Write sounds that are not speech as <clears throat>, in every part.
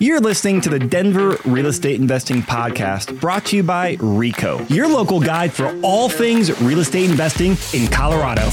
You're listening to the Denver Real Estate Investing Podcast brought to you by RICO, your local guide for all things real estate investing in Colorado.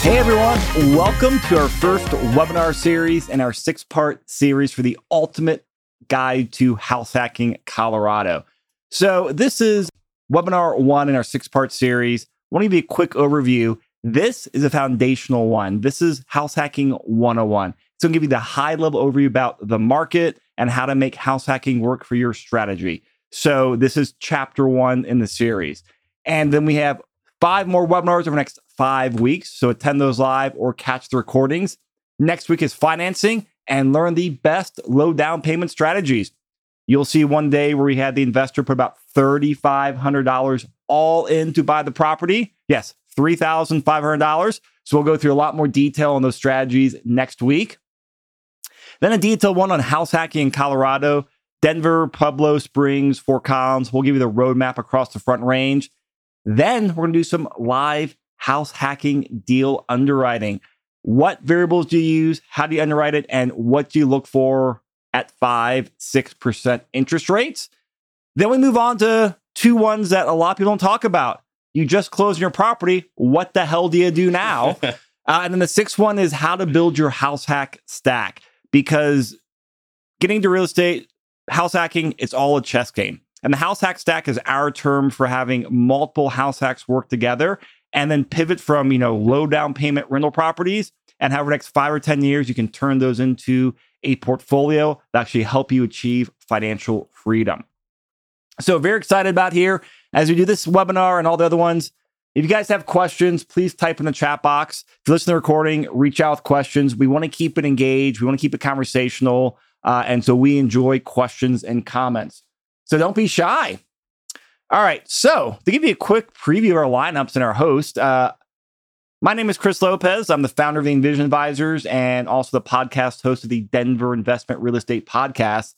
Hey everyone, welcome to our first webinar series and our six part series for the ultimate guide to house hacking Colorado. So, this is webinar one in our six part series. I want to give you a quick overview this is a foundational one. This is house hacking 101. It's going to give you the high level overview about the market and how to make house hacking work for your strategy. So, this is chapter one in the series. And then we have five more webinars over the next five weeks. So, attend those live or catch the recordings. Next week is financing and learn the best low down payment strategies. You'll see one day where we had the investor put about $3,500 all in to buy the property. Yes, $3,500. So we'll go through a lot more detail on those strategies next week. Then a detailed one on house hacking in Colorado, Denver, Pueblo Springs, Fort Collins. We'll give you the roadmap across the front range. Then we're going to do some live house hacking deal underwriting. What variables do you use? How do you underwrite it? And what do you look for at 5 6% interest rates? Then we move on to two ones that a lot of people don't talk about you just closed your property. What the hell do you do now? <laughs> uh, and then the sixth one is how to build your house hack stack because getting to real estate, house hacking, it's all a chess game. And the house hack stack is our term for having multiple house hacks work together and then pivot from, you know, low down payment rental properties and have the next five or 10 years, you can turn those into a portfolio that actually help you achieve financial freedom. So very excited about here as we do this webinar and all the other ones. If you guys have questions, please type in the chat box. If you listen to the recording, reach out with questions. We want to keep it engaged. We want to keep it conversational. Uh, and so we enjoy questions and comments. So don't be shy. All right. So to give you a quick preview of our lineups and our host, uh, my name is Chris Lopez. I'm the founder of the Envision Advisors and also the podcast host of the Denver Investment Real Estate Podcast.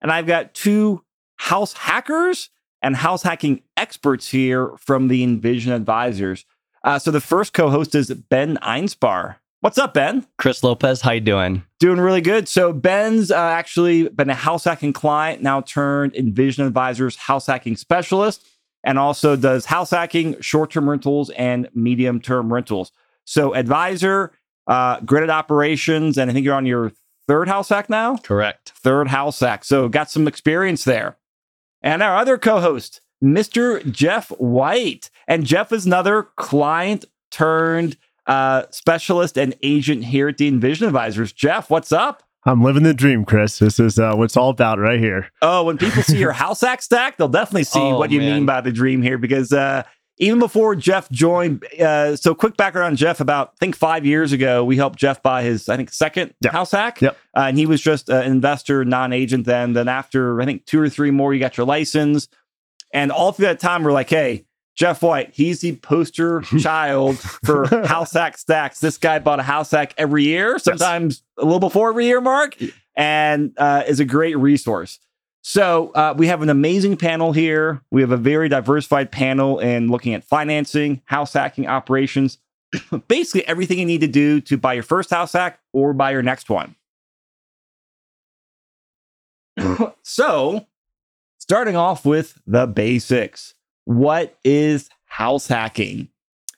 And I've got two house hackers and house hacking experts here from the Envision Advisors. Uh, so the first co-host is Ben Einspar. What's up, Ben? Chris Lopez, how you doing? Doing really good. So Ben's uh, actually been a house hacking client, now turned Envision Advisors house hacking specialist, and also does house hacking, short-term rentals, and medium-term rentals. So advisor, uh, gridded operations, and I think you're on your third house hack now. Correct. Third house hack. So got some experience there. And our other co host, Mr. Jeff White. And Jeff is another client turned uh, specialist and agent here at the Envision Advisors. Jeff, what's up? I'm living the dream, Chris. This is uh, what's all about right here. Oh, when people see your <laughs> house hack stack, they'll definitely see oh, what you man. mean by the dream here because uh, even before Jeff joined, uh, so quick background on Jeff. About I think five years ago, we helped Jeff buy his I think second yep. house hack. Yep. Uh, and he was just an investor, non-agent. Then, then after I think two or three more, you got your license. And all through that time, we're like, hey, Jeff White, he's the poster <laughs> child for house hack stacks. This guy bought a house hack every year, sometimes yes. a little before every year mark, and uh, is a great resource. So uh, we have an amazing panel here. We have a very diversified panel in looking at financing, house hacking operations, <clears throat> basically everything you need to do to buy your first house hack or buy your next one. <clears throat> so, starting off with the basics. What is house hacking?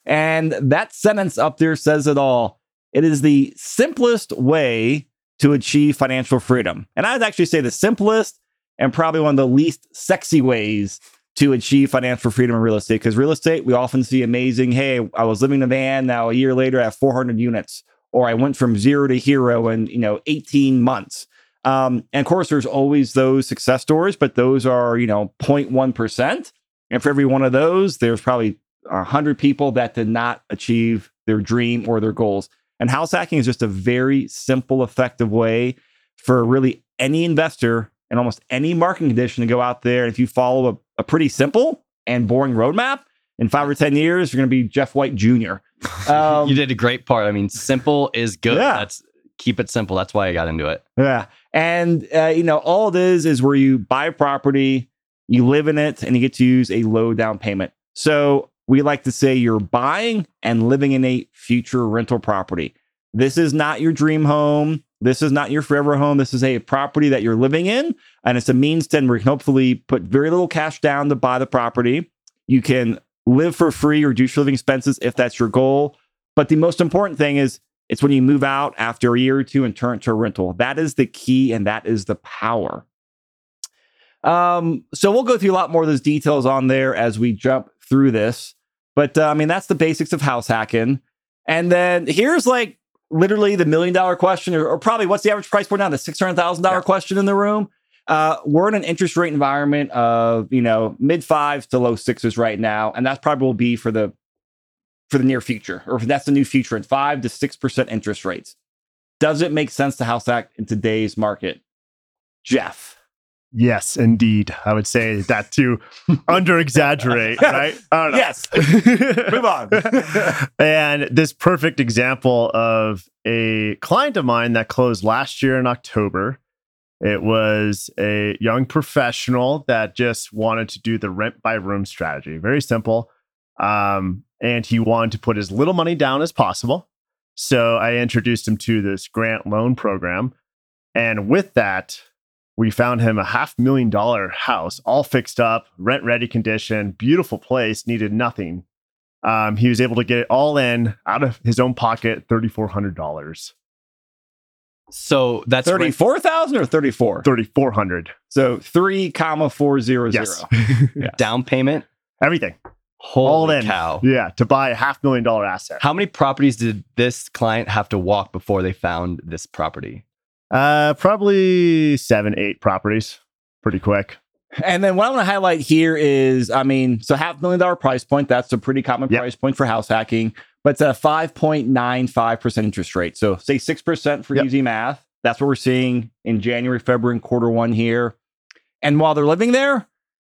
And that sentence up there says it all. It is the simplest way to achieve financial freedom. And I'd actually say the simplest and probably one of the least sexy ways to achieve financial freedom in real estate. Because real estate, we often see amazing, hey, I was living in a van, now a year later I have 400 units, or I went from zero to hero in, you know, 18 months. Um, and of course, there's always those success stories, but those are, you know, 0.1%. And for every one of those, there's probably 100 people that did not achieve their dream or their goals. And house hacking is just a very simple, effective way for really any investor in almost any marketing condition to go out there. If you follow a, a pretty simple and boring roadmap, in five or 10 years, you're going to be Jeff White Jr. <laughs> Um, you did a great part. I mean, simple is good. Yeah. That's keep it simple. That's why I got into it. Yeah. And, uh, you know, all it is is where you buy a property, you live in it, and you get to use a low down payment. So we like to say you're buying and living in a future rental property. This is not your dream home. This is not your forever home. This is a property that you're living in, and it's a means to where you can hopefully put very little cash down to buy the property. You can live for free reduce your living expenses if that's your goal. But the most important thing is it's when you move out after a year or two and turn it to a rental. That is the key and that is the power. Um, so we'll go through a lot more of those details on there as we jump through this. But uh, I mean, that's the basics of house hacking. And then here's like literally the million dollar question, or, or probably what's the average price point now? The six hundred thousand yeah. dollar question in the room. Uh, we're in an interest rate environment of you know mid fives to low sixes right now, and that's probably will be for the for the near future, or if that's the new future in five to six percent interest rates. Does it make sense to house hack in today's market, Jeff? Yes, indeed. I would say that to <laughs> under exaggerate, right? Yes. Move on. <laughs> and this perfect example of a client of mine that closed last year in October. It was a young professional that just wanted to do the rent by room strategy. Very simple. Um, and he wanted to put as little money down as possible. So I introduced him to this grant loan program. And with that, we found him a half million dollar house, all fixed up, rent ready condition, beautiful place, needed nothing. Um, he was able to get it all in out of his own pocket, thirty four hundred dollars. So that's thirty four thousand or thirty four. Thirty four hundred. So three comma four zero yes. <laughs> yes. Down payment, everything. Holy all in. cow! Yeah, to buy a half million dollar asset. How many properties did this client have to walk before they found this property? Uh, probably seven, eight properties, pretty quick. And then what I want to highlight here is, I mean, so half million dollar price point. That's a pretty common yep. price point for house hacking, but it's a five point nine five percent interest rate. So say six percent for yep. easy math. That's what we're seeing in January, February, and quarter one here. And while they're living there,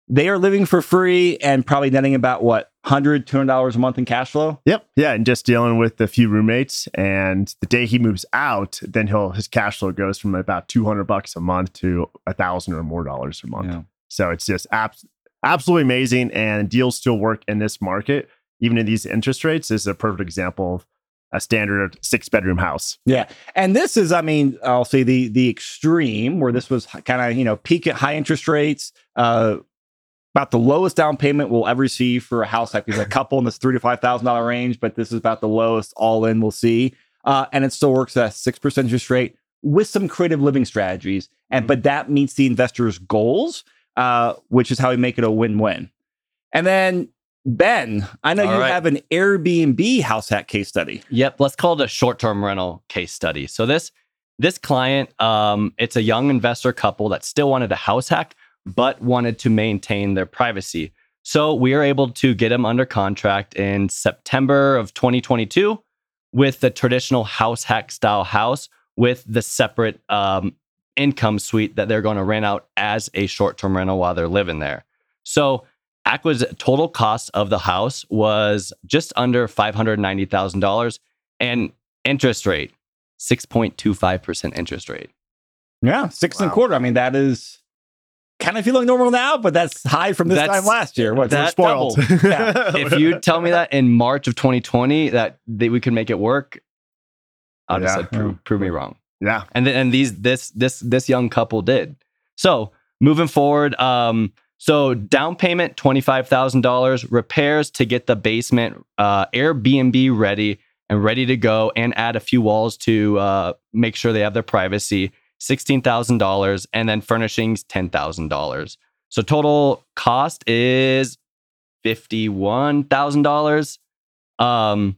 they are living for free and probably netting about what 100 200 dollars a month in cash flow yep yeah and just dealing with a few roommates and the day he moves out then he'll his cash flow goes from about 200 bucks a month to a thousand or more dollars a month yeah. so it's just abs- absolutely amazing and deals still work in this market even in these interest rates this is a perfect example of a standard six bedroom house. Yeah. And this is, I mean, I'll say the the extreme where this was kind of, you know, peak at high interest rates, uh, about the lowest down payment we'll ever see for a house like a couple in this three to five thousand dollar range, but this is about the lowest all in we'll see. Uh, and it still works at six percent interest rate with some creative living strategies. And but that meets the investor's goals, uh, which is how we make it a win win. And then Ben, I know all you right. have an Airbnb house hack case study. Yep, let's call it a short term rental case study. So this this client, um, it's a young investor couple that still wanted a house hack but wanted to maintain their privacy. So we are able to get them under contract in September of 2022 with the traditional house hack style house with the separate um, income suite that they're going to rent out as a short term rental while they're living there. So acquisition total cost of the house was just under $590,000 and interest rate 6.25% interest rate. Yeah, six wow. and a quarter. I mean, that is kind of feeling normal now, but that's high from this that's, time last year. What that spoiled? <laughs> yeah. <laughs> if you tell me that in March of 2020 that they, we could make it work, I'll just yeah. prove, prove, me wrong. Yeah, and th- and these this this this young couple did. So moving forward, um, so down payment twenty five thousand dollars, repairs to get the basement uh, Airbnb ready and ready to go, and add a few walls to uh, make sure they have their privacy. $16,000 and then furnishings $10,000. So total cost is $51,000. Um,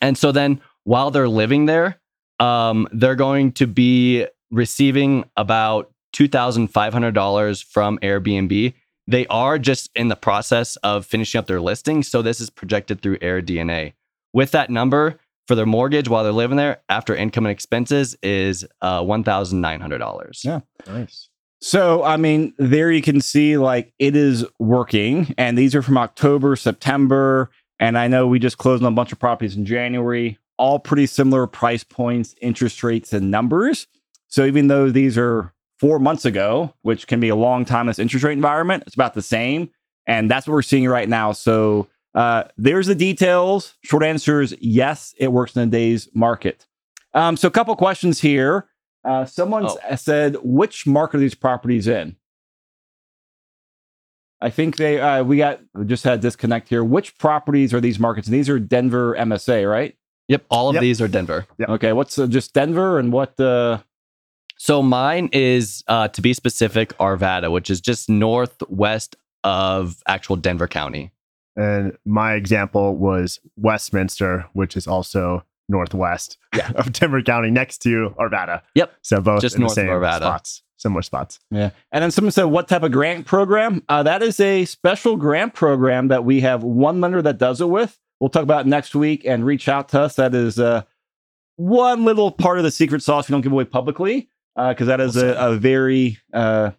and so then while they're living there, um, they're going to be receiving about $2,500 from Airbnb. They are just in the process of finishing up their listing. So this is projected through AirDNA. With that number, for their mortgage while they're living there after income and expenses is uh, $1,900. Yeah. Nice. So, I mean, there you can see like it is working. And these are from October, September. And I know we just closed on a bunch of properties in January, all pretty similar price points, interest rates, and numbers. So, even though these are four months ago, which can be a long time in this interest rate environment, it's about the same. And that's what we're seeing right now. So, uh, there's the details. Short answer is yes, it works in today's market. Um, so, a couple questions here. Uh, someone Oh. said, which market are these properties in? I think they uh, we got we just had a disconnect here. Which properties are these markets? And these are Denver MSA, right? Yep, all of Yep. these are Denver. Yep. Okay, what's uh, just Denver and what uh So mine is, uh, to be specific, Arvada, which is just northwest of actual Denver County. And my example was Westminster, which is also northwest Yeah. <laughs> of Denver County, next to Arvada. Yep. So both Just in the north of Arvada. spots, similar spots. Yeah. And then someone said, what type of grant program? Uh, that is a special grant program that we have one lender that does it with. We'll talk about it next week and reach out to us. That is uh, one little part of the secret sauce we don't give away publicly because that is a, a very uh,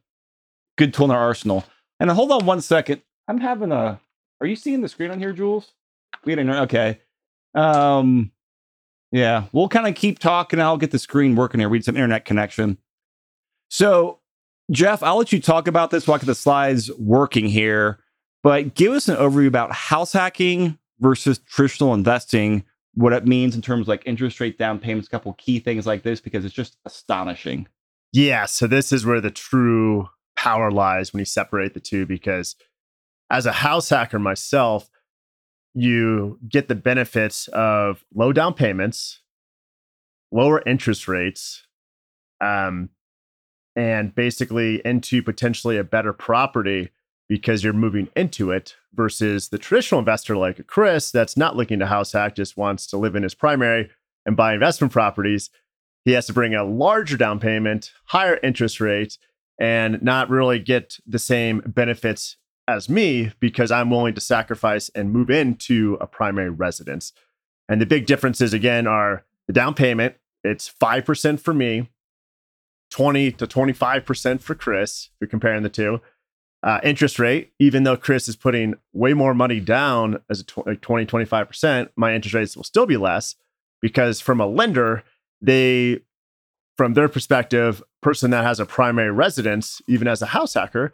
good tool in our arsenal. And hold on one second. I'm having a. Are you seeing the screen on here, Jules? We didn't. Okay. Um, yeah, we'll kind of keep talking. I'll get the screen working here. We need some internet connection. So Jeff, I'll let you talk about this while I get the slides working here, but give us an overview about house hacking versus traditional investing, what it means in terms of like interest rate down payments, a couple key things like this, because it's just astonishing. Yeah. So this is where the true power lies when you separate the two, because as a house hacker myself, you get the benefits of low down payments, lower interest rates, um, and basically into potentially a better property because you're moving into it versus the traditional investor like Chris that's not looking to house hack, just wants to live in his primary and buy investment properties. He has to bring a larger down payment, higher interest rate, and not really get the same benefits as me because I'm willing to sacrifice and move into a primary residence. And the big differences again are the down payment, it's 5% for me, 20 to 25% for Chris, if you're comparing the two. Uh, interest rate, even though Chris is putting way more money down as a tw- like 20, 25%, my interest rates will still be less because from a lender, they, from their perspective, person that has a primary residence, even as a house hacker,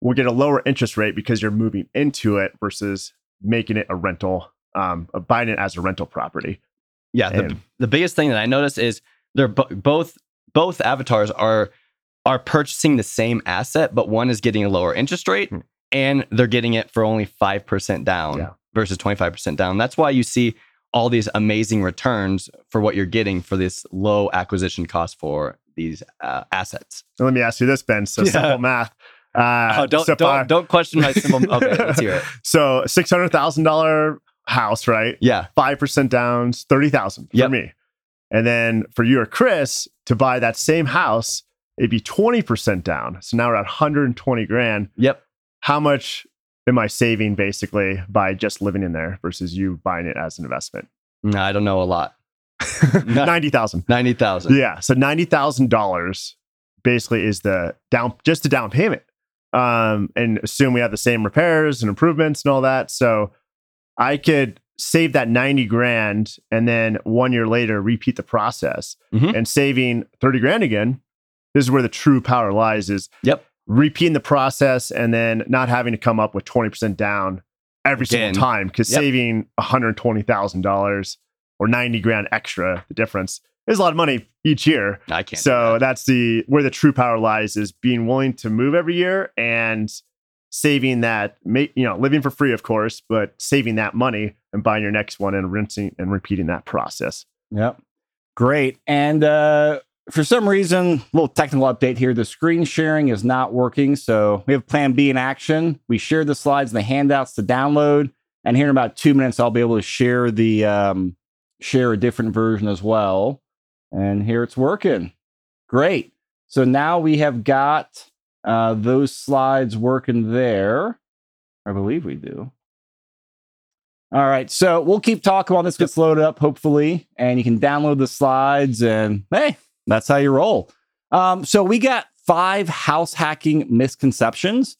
will get a lower interest rate because you're moving into it versus making it a rental, um, uh, buying it as a rental property. Yeah, the, the biggest thing that I noticed is they're bo- both both avatars are are purchasing the same asset, but one is getting a lower interest rate Hmm. and they're getting it for only 5% down Yeah. versus 25% down. That's why you see all these amazing returns for what you're getting for this low acquisition cost for these uh, assets. So let me ask you this, Ben. So <laughs> Yeah. simple math. Uh, Oh, don't, so don't, don't question my simple. <laughs> Okay, let's hear it. So six hundred thousand dollar house, right? Yeah. Five percent down, thirty thousand for Yep. me. And then for you or Chris to buy that same house, it'd be twenty percent down. So now we're at one hundred and twenty grand. Yep. How much am I saving basically by just living in there versus you buying it as an investment? No, I don't know a lot. <laughs> Ninety thousand. 90,000. Yeah. So ninety thousand dollars basically is the down just the down payment. Um, and assume we have the same repairs and improvements and all that. So I could save that 90 grand and then one year later repeat the process Mhm. and saving 30 grand again. This is where the true power lies is Yep. repeating the process and then not having to come up with 20% down every Again. single time because Yep. saving $120,000 or 90 grand extra, the difference is a lot of money each year. I can't. So that. that's the where the true power lies is being willing to move every year and saving that, ma- you know, living for free, of course, but saving that money and buying your next one and rinsing and repeating that process. Yep. Great. And uh, for some reason, a little technical update here. The screen sharing is not working. So we have plan B in action. We shared the slides and the handouts to download. And here in about two minutes, I'll be able to share the um, share a different version as well. And here it's working. Great. So now we have got uh, those slides working there. I believe we do. All right. So we'll keep talking while this gets loaded up, hopefully, and you can download the slides. And hey, that's how you roll. Um, so we got five house hacking misconceptions.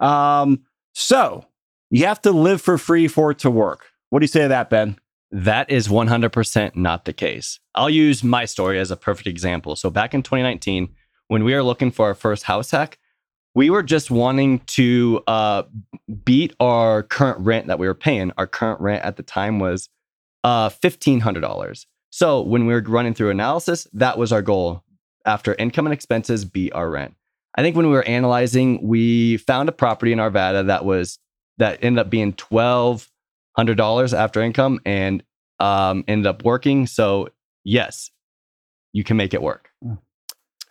Um, so you have to live for free for it to work. What do you say to that, Ben? That is 100% not the case. I'll use my story as a perfect example. So, back in 2019, when we were looking for our first house hack, we were just wanting to uh, beat our current rent that we were paying. Our current rent at the time was uh, $1,500. So when we were running through analysis, that was our goal. After income and expenses, beat our rent. I think when we were analyzing, we found a property in Arvada that was that ended up being twelve hundred dollars after income and um, ended up working. So yes, you can make it work.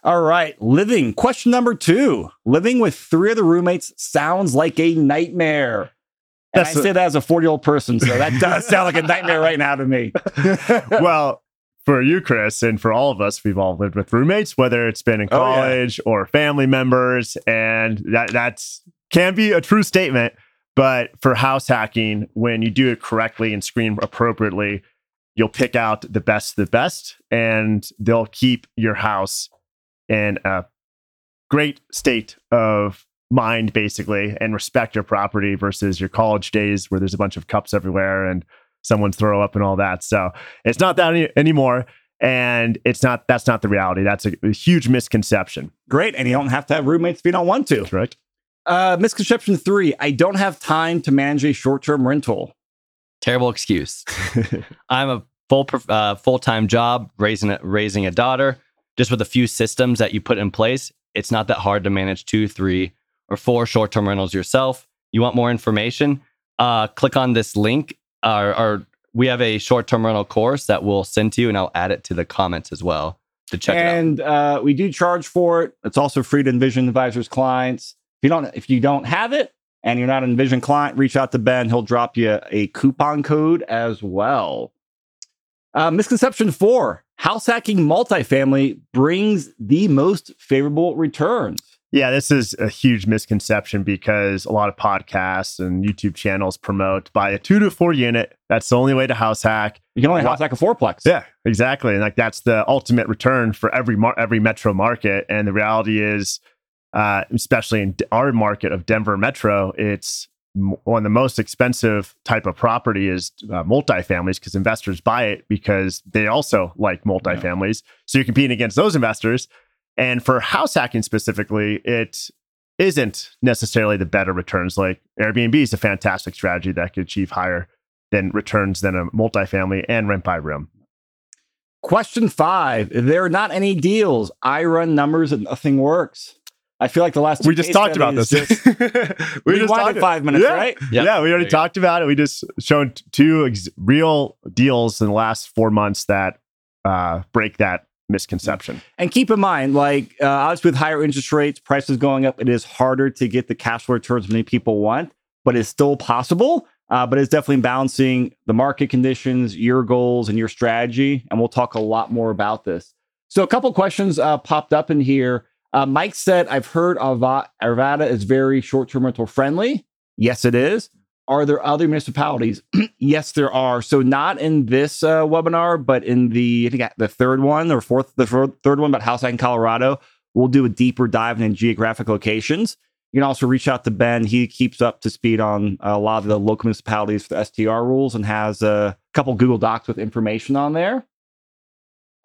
All right, living. Question number two: Living with three other roommates sounds like a nightmare. And That's I a- say that as a forty-year-old person, so that does <laughs> sound like a nightmare right now to me. <laughs> well, for you, Chris, and for all of us, we've all lived with roommates, whether it's been in Oh, yeah. college or family members, and that that's can be a true statement. But for house hacking, when you do it correctly and screen appropriately, you'll pick out the best of the best, and they'll keep your house in a great state of mind, basically, and respect your property versus your college days where there's a bunch of cups everywhere and someone's throw up and all that. So it's not that any, anymore. And it's not, that's not the reality. That's a, a huge misconception. Great, and you don't have to have roommates if you don't want to. Correct. Uh, misconception three: I don't have time to manage a short-term rental. Terrible excuse. <laughs> I'm a full uh, full time job raising a, raising a daughter. Just with a few systems that you put in place, it's not that hard to manage two, three, or four short term rentals yourself. You want more information? Uh, click on this link. Or, or we have a short term rental course that we'll send to you, and I'll add it to the comments as well to check it out. and uh, we do charge for it. It's also free to Envision Advisors clients. If you don't, if you don't have it and you're not an Envision client, reach out to Ben. He'll drop you a coupon code as well. Uh, misconception four: House hacking multifamily brings the most favorable returns. Yeah, this is a huge misconception because a lot of podcasts and YouTube channels promote buy a two to four unit. That's the only way to house hack. You can only house hack a fourplex. Yeah, exactly. And like that's the ultimate return for every mar- every metro market. And the reality is, uh, especially in our market of Denver Metro, it's one of the most expensive type of property is uh, multifamilies because investors buy it because they also like multifamilies. So you're competing against those investors. And for house hacking specifically, it isn't necessarily the better returns. Like Airbnb is a fantastic strategy that could achieve higher than returns than a multifamily and rent by room. Question five: There are not any deals. I run numbers and nothing works. I feel like the last two <laughs> we <laughs> just talked about this. just- we just winded talked- five minutes, Yeah. right? Yep. Yeah, we already you go. talked about it. We just shown t- two ex- real deals in the last four months that uh, break that misconception. And keep in mind, like uh, obviously with higher interest rates, prices going up, it is harder to get the cash flow returns many people want, but it's still possible. Uh, but it's definitely balancing the market conditions, your goals, and your strategy. And we'll talk a lot more about this. So a couple questions uh, popped up in here. Uh, Mike said, "I've heard Arva- Arvada is very short-term rental friendly. Yes, it is. Are there other municipalities? <clears throat> yes, there are. So not in this uh, webinar, but in the I think the third one or fourth, the thir- third one about house in Colorado, we'll do a deeper dive in geographic locations. You can also reach out to Ben. He keeps up to speed on a lot of the local municipalities for the STR rules and has a couple Google Docs with information on there.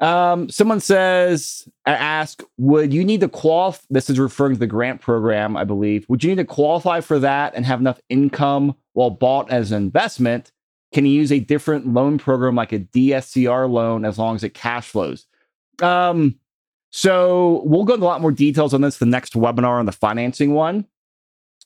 Um, someone says, I ask, would you need to qualify? This is referring to the grant program, I believe. Would you need to qualify for that and have enough income while bought as an investment? Can you use a different loan program like a DSCR loan as long as it cash flows? Um, so we'll go into a lot more details on this the next webinar on the financing one.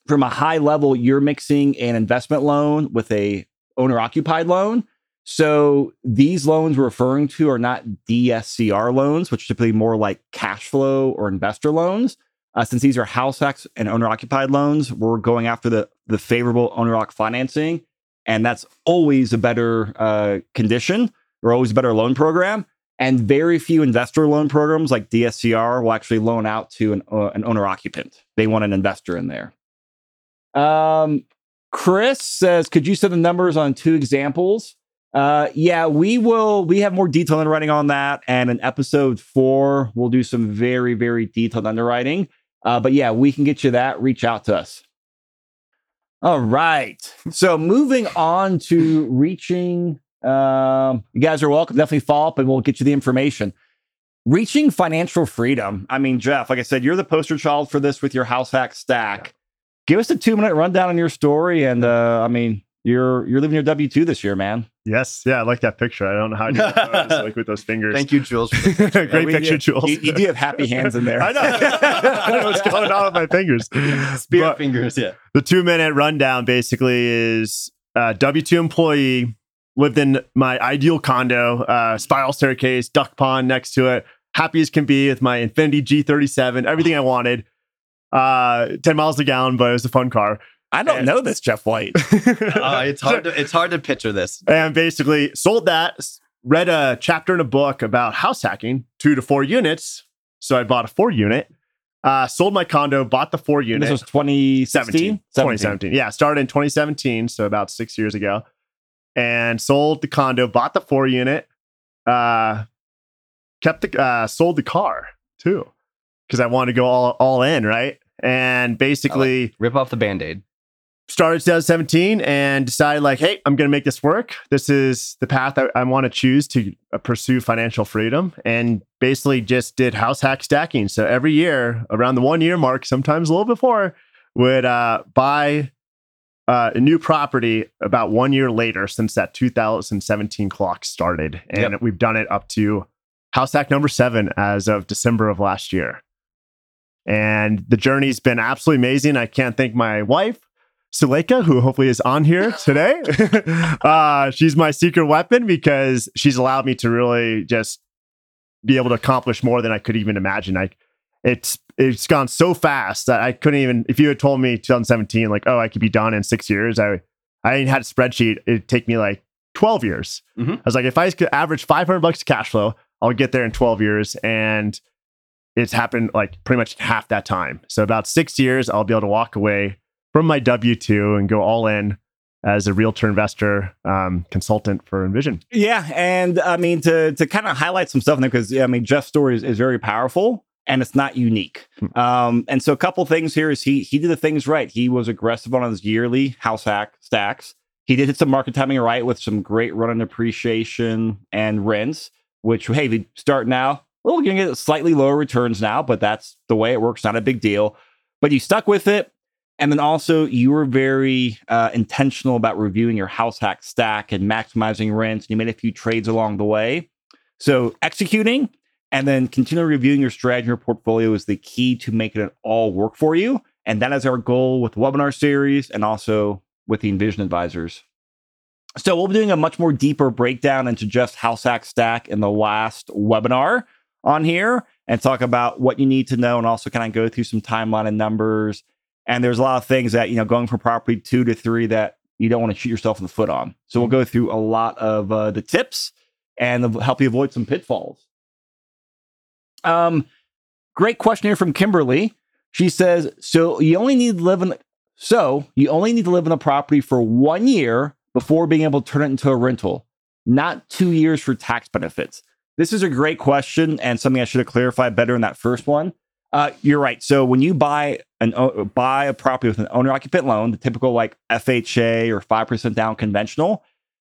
From a high level, you're mixing an investment loan with a owner occupied loan. So these loans we're referring to are not DSCR loans, which are typically more like cash flow or investor loans. Uh, since these are house hacks and owner occupied loans, we're going after the the favorable owner occ financing, and that's always a better uh, condition or always a better loan program. And very few investor loan programs like DSCR will actually loan out to an, uh, an owner occupant. They want an investor in there. Um, Chris says, could you set the numbers on two examples? Uh, yeah, we will. We have more detailed underwriting on that, and in episode four, we'll do some very, very detailed underwriting. Uh, but yeah, we can get you that. Reach out to us. All right. So moving on to reaching. Um, you guys are welcome. Definitely follow up, and we'll get you the information. reaching financial freedom. I mean, Jeff, like I said, you're the poster child for this with your house hack stack. Give us a two minute rundown on your story. And uh, I mean, you're you're living your W two this year, man. Yes, yeah, I like that picture. I don't know how to do those, like with those fingers. Thank you, Jules. for the <laughs> picture. Great we picture, do- Jules. You, you do have happy hands in there. <laughs> I know. I don't know what's going on with my fingers. Spirit But fingers, yeah. the two minute rundown basically is uh, W two employee lived in my ideal condo, uh, spiral staircase, duck pond next to it, happy as can be with my Infiniti G thirty seven, everything I wanted. Uh, ten miles a gallon, but it was a fun car. I don't know this, Jeff White. <laughs> Uh, <laughs> it's hard. To, it's hard to picture this. and basically sold that read a chapter in a book about house hacking two to four units so i bought a four unit uh, sold my condo bought the four unit This was 2017? 2017 yeah started in 2017 so about six years ago and sold the condo bought the four unit uh, kept the uh, sold the car too because i wanted to go all, all in right and basically Rip off the band aid. Started 2017 and decided like hey i'm going to make this work. This is the path i, I want to choose to uh, pursue financial freedom and basically just did house hack stacking. So every year around the one year mark sometimes a little before would uh, buy uh, a new property about one year later since that 2017 clock started. And Yep. we've done it up to house hack number seven as of december of last year. And the journey's been absolutely amazing. I can't thank my wife Suleika, who hopefully is on here <laughs> today. <laughs> uh, she's my secret weapon because she's allowed me to really just be able to accomplish more than I could even imagine. Like it's it's gone so fast that I couldn't even if you had told me 2017, like, oh, I could be done in six years, I I had a spreadsheet, it'd take me like 12 years. Mhm. I was like, if I could average 500 bucks cash flow, I'll get there in 12 years. And it's happened like pretty much half that time. So about six years, I'll be able to walk away from my W two and go all in as a realtor investor um, consultant for Envision. Yeah, and I mean to to kind of highlight some stuff in there because yeah, I mean Jeff's story is, is very powerful and it's not unique. Um, and so a couple things here is he he did the things right. He was aggressive on his yearly house hack stacks. He did hit some market timing right with some great run on appreciation and rents. Which hey, if you start now, well, you're gonna get slightly lower returns now, but that's the way it works. Not a big deal. But you stuck with it. And then also, you were very uh, intentional about reviewing your house hack stack and maximizing rents. And you made a few trades along the way. So, executing and then continually reviewing your strategy and your portfolio is the key to making it all work for you. And that is our goal with the webinar series and also with the Envision advisors. So, we'll be doing a much more deeper breakdown into just house hack stack in the last webinar on here and talk about what you need to know and also kind of go through some timeline and numbers and there's a lot of things that, you know, going from property two to three that you don't want to shoot yourself in the foot on. So we'll go through a lot of uh, the tips and help you avoid some pitfalls. Um, great question here from Kimberly. She says, "So you only need to live in, so you only need to live in a property for one year before being able to turn it into a rental, not two years for tax benefits." This is a great question and something I should have clarified better in that first one. Uh, you're right. So when you buy an o- buy a property with an owner occupant loan, the typical like FHA or five percent down conventional,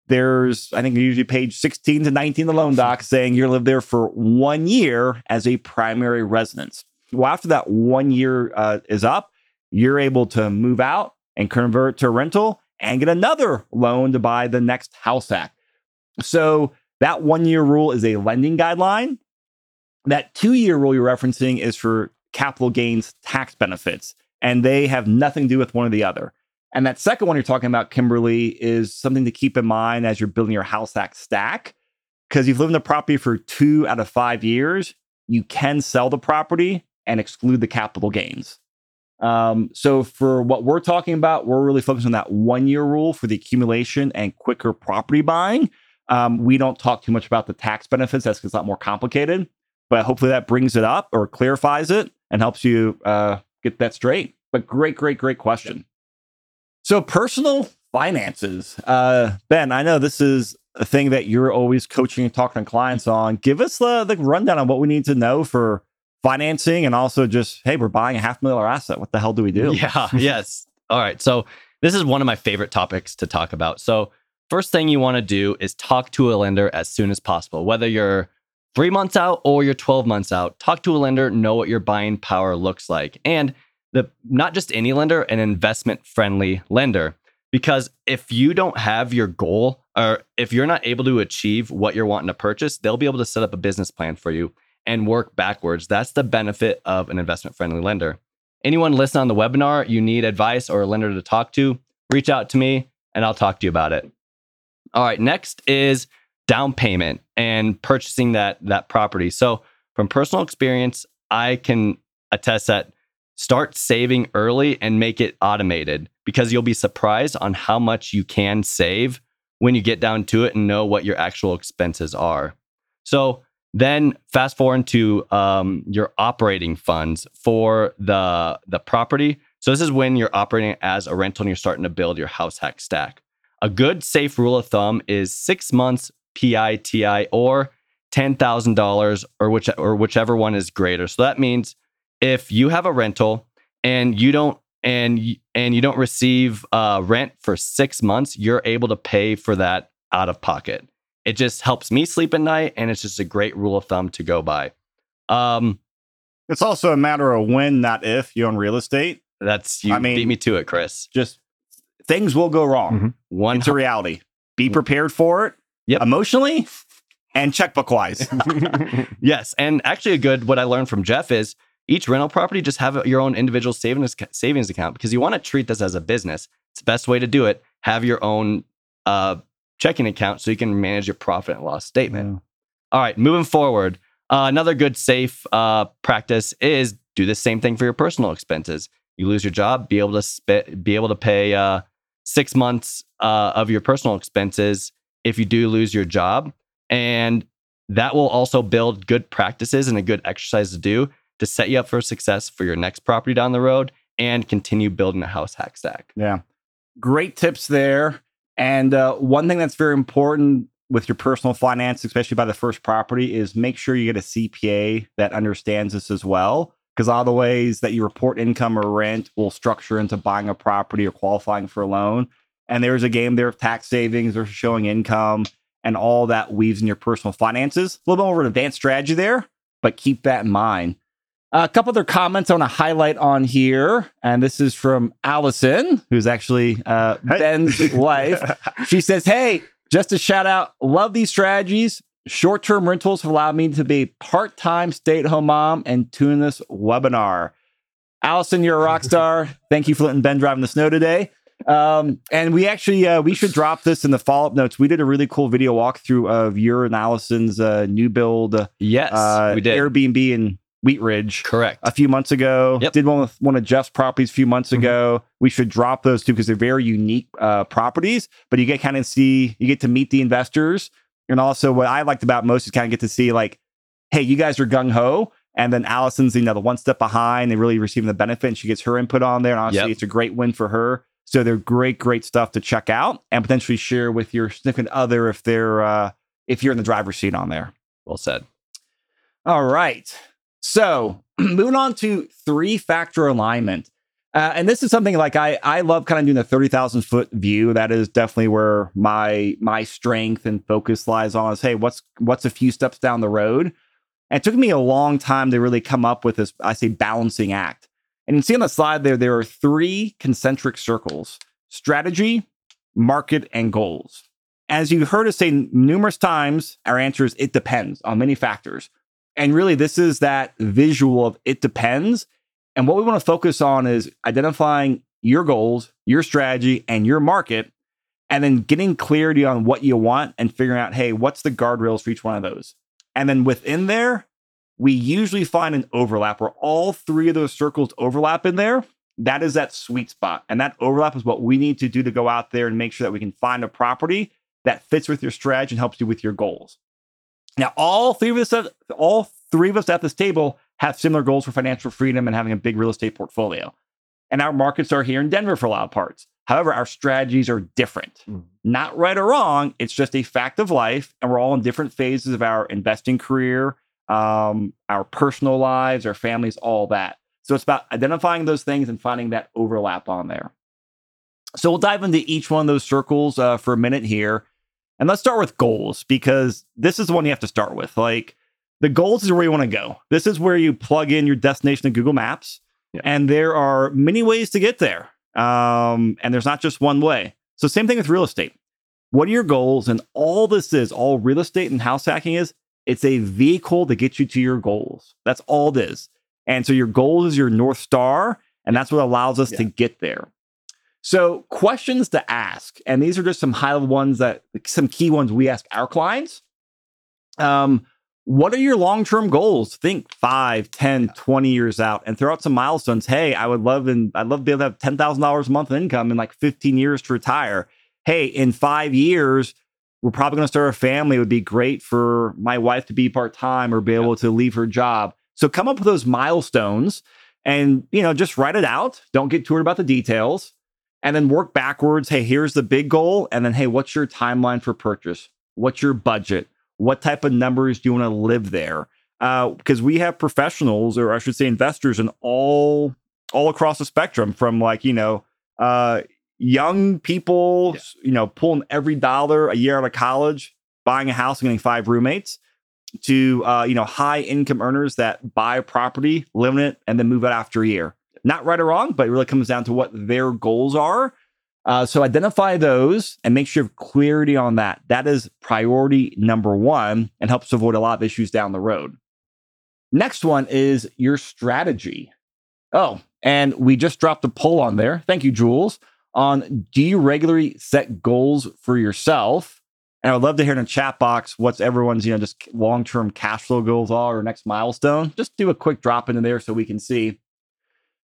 there's I think usually page 16 to 19 of the loan doc saying you live there for one year as a primary residence. Well, after that one year uh, is up, you're able to move out and convert to rental and get another loan to buy the next house hack. So that one year rule is a lending guideline. That two year rule you're referencing is for capital gains tax benefits, and they have nothing to do with one or the other. And that second one you're talking about, Kimberly, is something to keep in mind as you're building your house hack stack. Because you've lived in the property for two out of five years, you can sell the property and exclude the capital gains. Um, so for what we're talking about, we're really focused on that one year rule for the accumulation and quicker property buying. Um, we don't talk too much about the tax benefits. That's a lot more complicated, but hopefully that brings it up or clarifies it and helps you uh, get that straight. But great, great, great question. So personal finances, uh, Ben. I know this is a thing that you're always coaching and talking to clients on. Give us the, the rundown on what we need to know for financing and also just hey, we're buying a half million dollar asset. What the hell do we do? Yeah. <laughs> yes. All right. So this is one of my favorite topics to talk about. So first thing you want to do is talk to a lender as soon as possible, whether you're three months out or you're 12 months out. Talk to a lender, know what your buying power looks like. And the not just any lender, an investment friendly lender. Because if you don't have your goal or if you're not able to achieve what you're wanting to purchase, they'll be able to set up a business plan for you and work backwards. That's the benefit of an investment friendly lender. Anyone listening on the webinar, you need advice or a lender to talk to, reach out to me and I'll talk to you about it. All right, next is down payment and purchasing that that property. So, from personal experience, I can attest that start saving early and make it automated because you'll be surprised on how much you can save when you get down to it and know what your actual expenses are. So, then fast forward to um, your operating funds for the the property. So this is when you're operating as a rental and you're starting to build your house hack stack. A good safe rule of thumb is six months PITI or $10,000 or which or whichever one is greater. So that means if you have a rental and you don't and and you don't receive uh, rent for six months, you're able to pay for that out of pocket. It just helps me sleep at night, and it's just a great rule of thumb to go by. Um, it's also a matter of when, not if, you own real estate. That's you I mean- beat me to it, Chris. Just things will go wrong. Mhm. One It's a reality. Be prepared for it Yep. emotionally and checkbook wise. <laughs> Yes, and actually, a good what I learned from Jeff is each rental property just have your own individual savings savings account because you want to treat this as a business. It's the best way to do it. Have your own uh, checking account so you can manage your profit and loss statement. All right, moving forward, uh, another good safe uh, practice is do the same thing for your personal expenses. You lose your job, be able to sp- be able to pay uh, six months uh, of your personal expenses if you do lose your job, and that will also build good practices and a good exercise to do to set you up for success for your next property down the road and continue building a house hack stack. Yeah. Great tips there. And uh, one thing that's very important with your personal finance, especially by the first property, is make sure you get a CPA that understands this as well. Because all the ways that you report income or rent will structure into buying a property or qualifying for a loan. And there's a game there of tax savings or showing income, and all that weaves in your personal finances. A little bit more of an advanced strategy there, but keep that in mind. a couple other comments I want to highlight on here, and this is from Allison, who's actually uh, Hey. Ben's <laughs> wife. She says, "Hey, just a shout out. Love these strategies. Short-term rentals have allowed me to be a part-time stay-at-home mom and tune this webinar. Allison, you're a rock star. Thank you for letting Ben drive in the snow today. Um, and we actually uh, we should drop this in the follow-up notes. We did a really cool video walkthrough of your and Allison's uh, new build uh, Yes, we did. Airbnb in Wheat Ridge Correct. a few months ago. Yep. Did one with one of Jeff's properties a few months Mhm. ago. We should drop those two because they're very unique uh, properties. But you get kind of see, you get to meet the investors, and also what I liked about most is kind of get to see like, hey, you guys are gung ho, and then Allison's you know the one step behind and really receiving the benefit, and she gets her input on there. And honestly, Yep. it's a great win for her. So they're great, great stuff to check out and potentially share with your significant other if they're uh, if you're in the driver's seat on there. well said. All right. So <clears throat> moving on to three factor alignment. Uh, and this is something like I I love kind of doing the 30,000 foot view. That is definitely where my my strength and focus lies on is hey, what's what's a few steps down the road? And it took me a long time to really come up with this, I say balancing act. And you see on the slide there, there are three concentric circles strategy, market, and goals. As you've heard us say numerous times, our answer is it depends on many factors. And really, this is that visual of it depends. And what we want to focus on is identifying your goals, your strategy, and your market, and then getting clarity on what you want and figuring out, hey, what's the guardrails for each one of those? And then within there, we usually find an overlap where all three of those circles overlap in there. That is that sweet spot. And that overlap is what we need to do to go out there and make sure that we can find a property that fits with your strategy and helps you with your goals. Now, all three of us, at- all three of us at this table have similar goals for financial freedom and having a big real estate portfolio. And our markets are here in Denver for a lot of parts. However, our strategies are different. Mm. Not right or wrong. It's just a fact of life. And we're all in different phases of our investing career, um, our personal lives, our families, all that. So it's about identifying those things and finding that overlap on there. So we'll dive into each one of those circles uh, for a minute here. And let's start with goals because this is the one you have to start with. Like, the goals is where you want to go. This is where you plug in your destination to Google Maps, Yeah. and there are many ways to get there. Um, and there's not just one way. So same thing with real estate. What are your goals? And all this is, all real estate and house hacking is, it's a vehicle to get you to your goals. That's all it is. And so your goal is your north star, and that's what allows us to get there. So questions to ask, and these are just some high level ones that some key ones we ask our clients. Um, what are your long-term goals? Think 5, 10, 20 years out and throw out some milestones. Hey, I would love and I'd love to be able to have $10,000 a month income in like 15 years to retire. Hey, in 5 years, we're probably going to start a family. It would be great for my wife to be part-time or be able to leave her job. So come up with those milestones and, you know, just write it out. Don't get too worried about the details and then work backwards. Hey, here's the big goal. And then, hey, what's your timeline for purchase? What's your budget? What type of numbers do you want to live there? Because we have professionals, or I should say, investors, in all all across the spectrum, from like you know, uh, young people, you know, pulling every dollar a year out of college, buying a house and getting five roommates, to uh, you know, high income earners that buy a property, live in it, and then move out after a year. Not right or wrong, but it really comes down to what their goals are. Uh, so identify those and make sure you have clarity on that. That is priority number one and helps avoid a lot of issues down the road. Next one is your strategy. Oh, and we just dropped a poll on there. Thank you, Jules. On do you regularly set goals for yourself? And I would love to hear in the chat box what's everyone's, you know, just long-term cash flow goals are or next milestone. Just do a quick drop into there so we can see.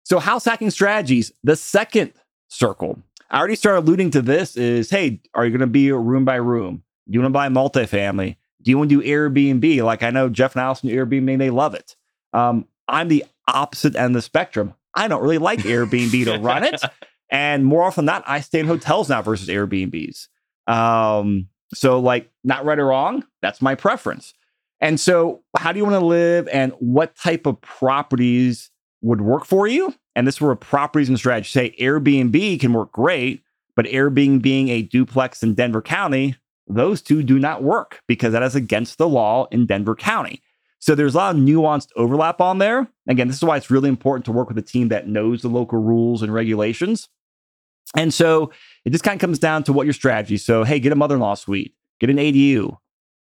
So house hacking strategies, the second circle. I already started alluding to this is, hey, are you going to be room by room? Do you want to buy multifamily? Do you want to do Airbnb? Like I know Jeff and Allison do Airbnb, they love it. Um, I'm the opposite end of the spectrum. I don't really like Airbnb to run it. <laughs> And more often than not, I stay in hotels now versus Airbnbs. Um, so like not right or wrong, that's my preference. And so how do you want to live and what type of properties would work for you? And this is where properties and strategy say Airbnb can work great, but Airbnb being a duplex in Denver County, those two do not work because that is against the law in Denver County. So there's a lot of nuanced overlap on there. Again, this is why it's really important to work with a team that knows the local rules and regulations. And so it just kind of comes down to what your strategy. So, hey, get a mother-in-law suite, get an ADU,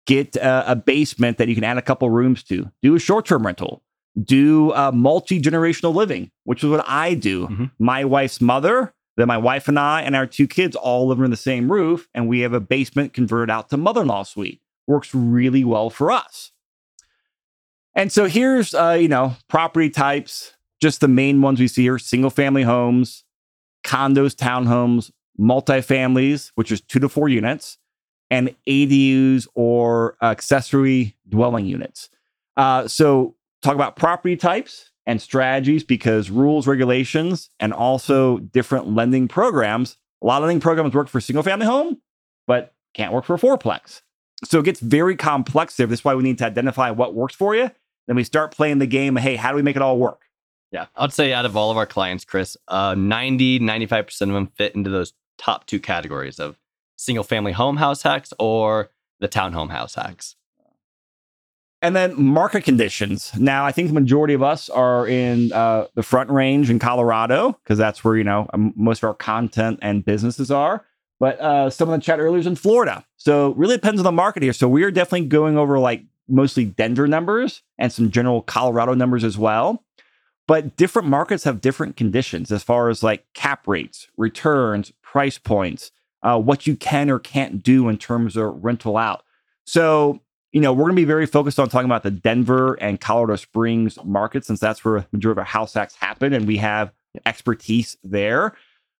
get uh, a basement that you can add a couple rooms to, do a short-term rental, do uh, multi-generational living, which is what I do. Mhm. My wife's mother, then my wife and I and our two kids all live in the same roof, and we have a basement converted out to mother-in-law suite. Works really well for us. And so here's, uh, you know, property types. Just the main ones we see here: single-family homes, condos, townhomes, multifamilies, which is two to four units, and ADUs or accessory dwelling units. Uh, so talk about property types and strategies because rules, regulations, and also different lending programs. A lot of lending programs work for single family home, but can't work for fourplex. So it gets very complex there. That's why we need to identify what works for you. Then we start playing the game. Hey, how do we make it all work? Yeah. I'd say out of all of our clients, Chris, uh, 90, 95% of them fit into those top two categories of single family home house hacks or the townhome house hacks. And then market conditions. Now, I think the majority of us are in uh, the front range in Colorado because that's where you know most of our content and businesses are. But uh, some of the chat earlier is in Florida, so really depends on the market here. So we are definitely going over like mostly Denver numbers and some general Colorado numbers as well. But different markets have different conditions as far as like cap rates, returns, price points, uh, what you can or can't do in terms of rental out. So you know, we're going to be very focused on talking about the Denver and Colorado Springs market since that's where the majority of our house hacks happen and we have expertise there.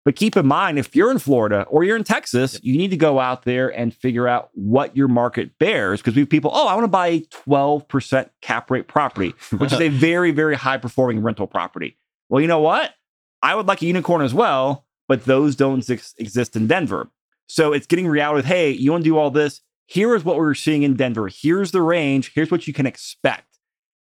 But keep in mind, if you're in Florida or you're in Texas, you need to go out there and figure out what your market bears because we have people, oh, I want to buy a 12% cap rate property, <laughs> which is a very, very high performing rental property. Well, you know what? I would like a unicorn as well, but those don't ex- exist in Denver. So it's getting reality with, hey, you want to do all this? Here is what we're seeing in Denver. Here's the range. Here's what you can expect.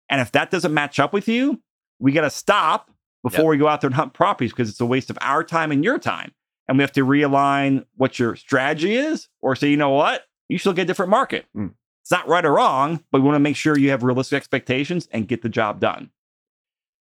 And if that doesn't match up with you, we got to stop before Yep. we go out there and hunt properties because it's a waste of our time and your time. And we have to realign what your strategy is or say, you know what? You should look at a different market. Mm. It's not right or wrong, but we want to make sure you have realistic expectations and get the job done.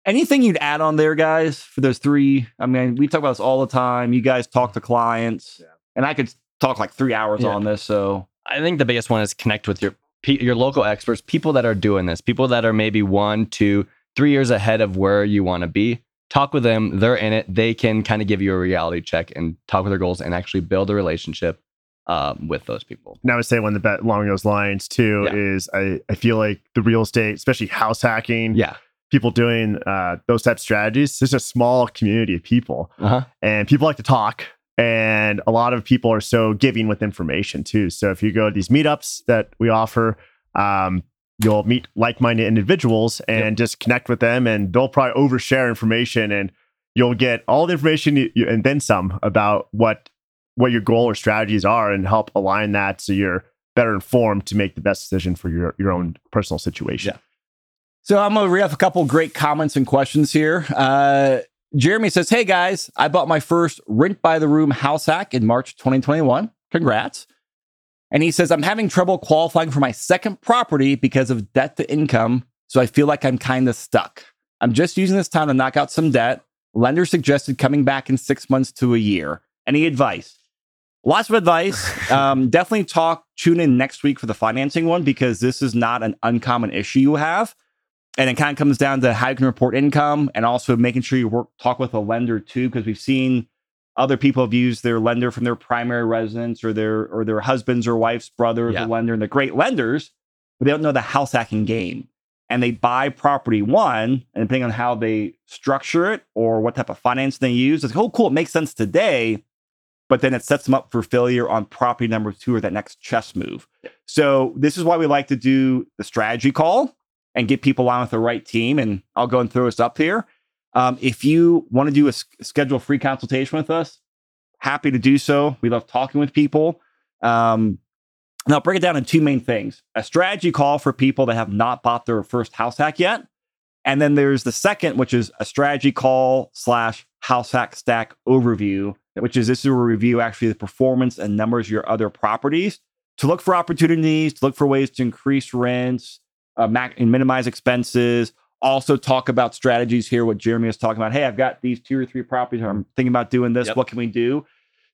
Anything you'd add on there, guys, for those three? I mean, we talk about this all the time. You guys talk to clients, Yeah. and I could talk like three hours Yeah. on this. So, I think the biggest one is connect with your your local experts, people that are doing this, people that are maybe one, two, three years ahead of where you want to be. Talk with them. They're in it. They can kind of give you a reality check and talk with their goals and actually build a relationship um, with those people. And I would say one of the bet along those lines too Yeah. is I, I feel like the real estate, especially house hacking, Yeah. people doing uh, those type of strategies, there's a small community of people Uh-huh. and people like to talk. And a lot of people are so giving with information too. So if you go to these meetups that we offer, um, you'll meet like-minded individuals and just connect with them, and they'll probably overshare information, and you'll get all the information you, you, and then some about what what your goal or strategies are, and help align that so you're better informed to make the best decision for your your own personal situation. So I'm gonna read off a couple great comments and questions here. Uh, Jeremy says, "Hey guys, I bought my first rent by the room house hack in March 2021. Congrats!" And he says, "I'm having trouble qualifying for my second property because of debt to income, so I feel like I'm kind of stuck. I'm just using this time to knock out some debt. Lender suggested coming back in six months to a year. Any advice?" Lots of advice. <laughs> Um, definitely talk, tune in next week for the financing one because this is not an uncommon issue you have. And it kind of comes down to how you can report income and also making sure you work talk with a lender too, because we've seen other people have used their lender from their primary residence or their or their husband's or wife's brother Yeah. a lender, and they're great lenders, but they don't know the house hacking game. And they buy property one, and depending on how they structure it or what type of finance they use, it's like, oh, cool, it makes sense today. But then it sets them up for failure on property number two or that next chess move. So this is why we like to do the strategy call and get people on with the right team. And I'll go and throw us up here. Um, if you want to do a schedule free consultation with us, happy to do so. We love talking with people. Um, and I'll break it down in two main things a strategy call for people that have not bought their first house hack yet. And then there's the second, which is a strategy call slash house hack stack overview, which is this is a review actually the performance and numbers of your other properties to look for opportunities, to look for ways to increase rents, uh, mac- and minimize expenses. Also, talk about strategies here. What Jeremy is talking about. Hey, I've got these two or three properties. I'm thinking about doing this. Yep. What can we do?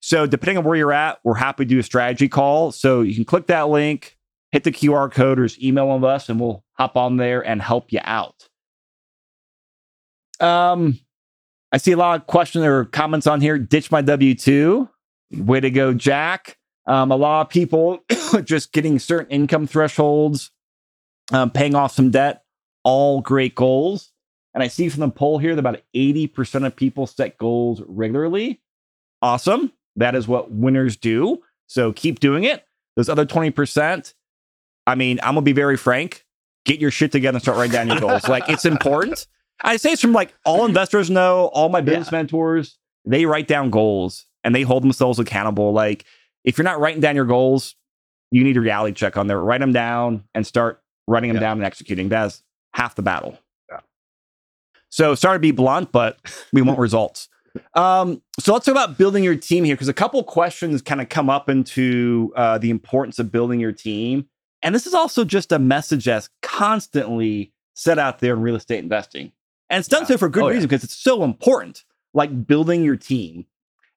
So, depending on where you're at, we're happy to do a strategy call. So, you can click that link, hit the QR code, or just email one of us, and we'll hop on there and help you out. Um, I see a lot of questions or comments on here. Ditch my W two. Way to go, Jack. Um, a lot of people <coughs> just getting certain income thresholds, um, paying off some debt, all great goals. And I see from the poll here that about 80% of people set goals regularly. Awesome. That is what winners do. So keep doing it. Those other 20%, I mean, I'm going to be very frank. Get your shit together and start writing down your goals. <laughs> like, it's important. I say it's from like all <laughs> investors know, all my business mentors, they write down goals and they hold themselves accountable. Like, if you're not writing down your goals, you need a reality check on there. Write them down and start writing them Yeah. down and executing. That's half the battle. Yeah. So sorry to be blunt, but we want <laughs> results. Um, so let's talk about building your team here because a couple questions kind of come up into uh, the importance of building your team. And this is also just a message that's constantly set out there in real estate investing. And it's done so for good Oh, yeah. reason because it's so important, like building your team.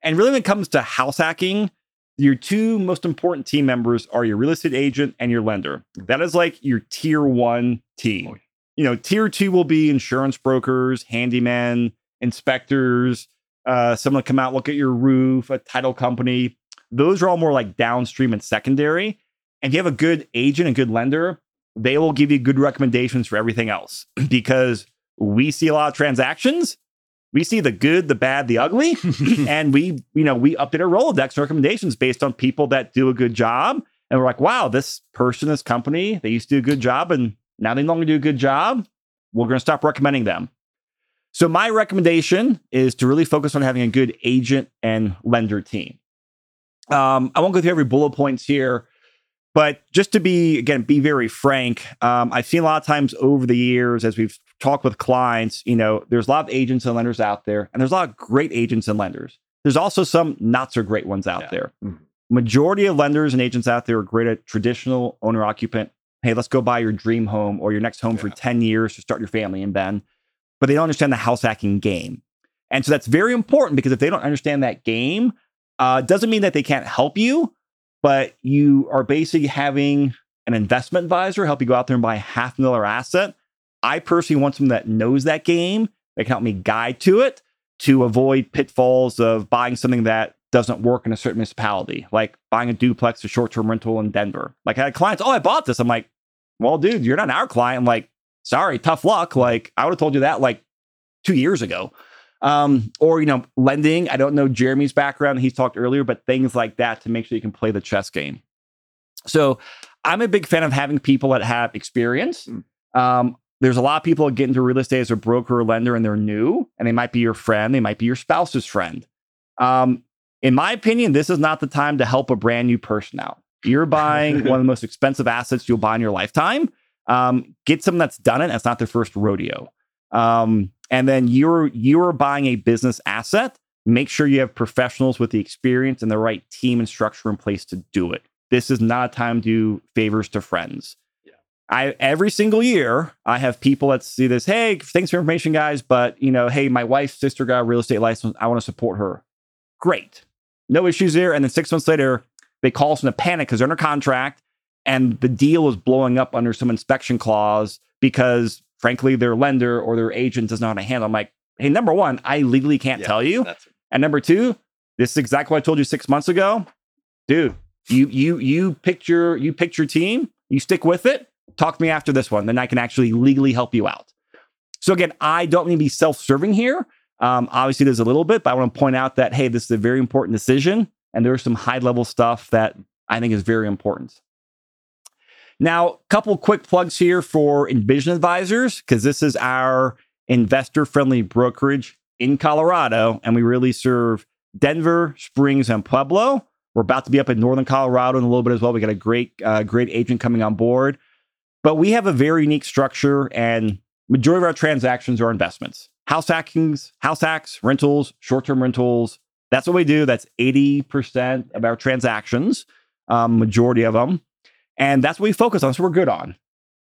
And really, when it comes to house hacking, your two most important team members are your real estate agent and your lender. That is like your tier one team. Oh, yeah. You know, tier two will be insurance brokers, handyman, inspectors, uh, someone to come out look at your roof, a title company. Those are all more like downstream and secondary. And if you have a good agent and good lender, they will give you good recommendations for everything else <clears throat> because we see a lot of transactions. We see the good, the bad, the ugly, <laughs> and we, you know, we update our Rolodex recommendations based on people that do a good job. And we're like, wow, this person, this company, they used to do a good job and now they no longer do a good job. We're going to stop recommending them. So, my recommendation is to really focus on having a good agent and lender team. Um, I won't go through every bullet points here, but just to be, again, be very frank, um, I've seen a lot of times over the years as we've talked with clients, you know, there's a lot of agents and lenders out there, and there's a lot of great agents and lenders. There's also some not so great ones out Yeah. there. Mhm. majority of lenders and agents out there are great at traditional owner occupant. Hey, let's go buy your dream home or your next home for 10 years to start your family in Ben. But they don't understand the house hacking game. And so that's very important because if they don't understand that game, uh, doesn't mean that they can't help you, but you are basically having an investment advisor help you go out there and buy a half million dollar asset. I personally want someone that knows that game that can help me guide to it to avoid pitfalls of buying something that doesn't work in a certain municipality, like buying a duplex or short term rental in Denver. Like I had clients, oh, I bought this. I'm like, well, dude, you're not our client. I'm like, sorry, tough luck. Like I would have told you that like two years ago. Um, or, you know, lending. I don't know Jeremy's background. He's talked earlier, but things like that to make sure you can play the chess game. So I'm a big fan of having people that have experience. Mm. Um, there's a lot of people that get into real estate as a broker or lender and they're new and they might be your friend, they might be your spouse's friend. Um, in my opinion, this is not the time to help a brand new person out. You're <laughs> buying one of the most expensive assets you'll buy in your lifetime. Um, get someone that's done it. That's not their first rodeo. Um, and then you're you're buying a business asset. Make sure you have professionals with the experience and the right team and structure in place to do it. This is not a time to do favors to friends. I every single year I have people that see this. Hey, thanks for information, guys. But you know, hey, my wife's sister got a real estate license. I want to support her. Great, no issues there. And then six months later, they call us in a panic because they're under contract, and the deal is blowing up under some inspection clause because, frankly, their lender or their agent does not know how to handle. I'm like, hey, number one, I legally can't Yeah, tell you, and number two, this is exactly what I told you six months ago, dude. You you you picked your you picked your team. You stick with it. Talk to me after this one, then I can actually legally help you out. So again, I don't mean to be self-serving here. Um, obviously, there's a little bit, but I want to point out that hey, this is a very important decision, and there's some high-level stuff that I think is very important. Now, a couple quick plugs here for Envision Advisors because this is our investor-friendly brokerage in Colorado, and we really serve Denver, Springs, and Pueblo. We're about to be up in Northern Colorado in a little bit as well. We got a great, uh, great agent coming on board, but we have a very unique structure, and majority of our transactions are investments, house hackings, house hacks, rentals, short-term rentals. That's what we do. That's eighty percent of our transactions, um, majority of them, and that's what we focus on. So we're good on.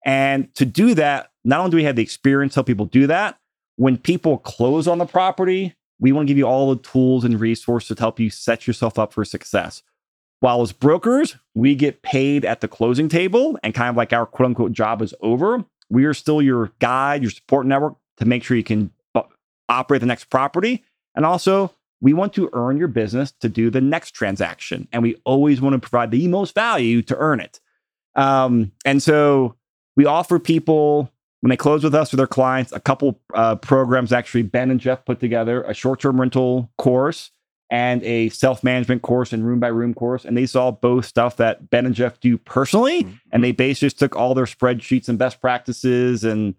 And to do that, not only do we have the experience to help people do that, when people close on the property, we want to give you all the tools and resources to help you set yourself up for success. While as brokers, we get paid at the closing table and kind of like our quote unquote job is over. We are still your guide, your support network to make sure you can operate the next property. And also, we want to earn your business to do the next transaction. And we always want to provide the most value to earn it. Um, and so we offer people when they close with us or their clients a couple uh, programs actually ben and jeff put together a short-term rental course and a self-management course and room by room course and these all both stuff that ben and jeff do personally and they basically just took all their spreadsheets and best practices and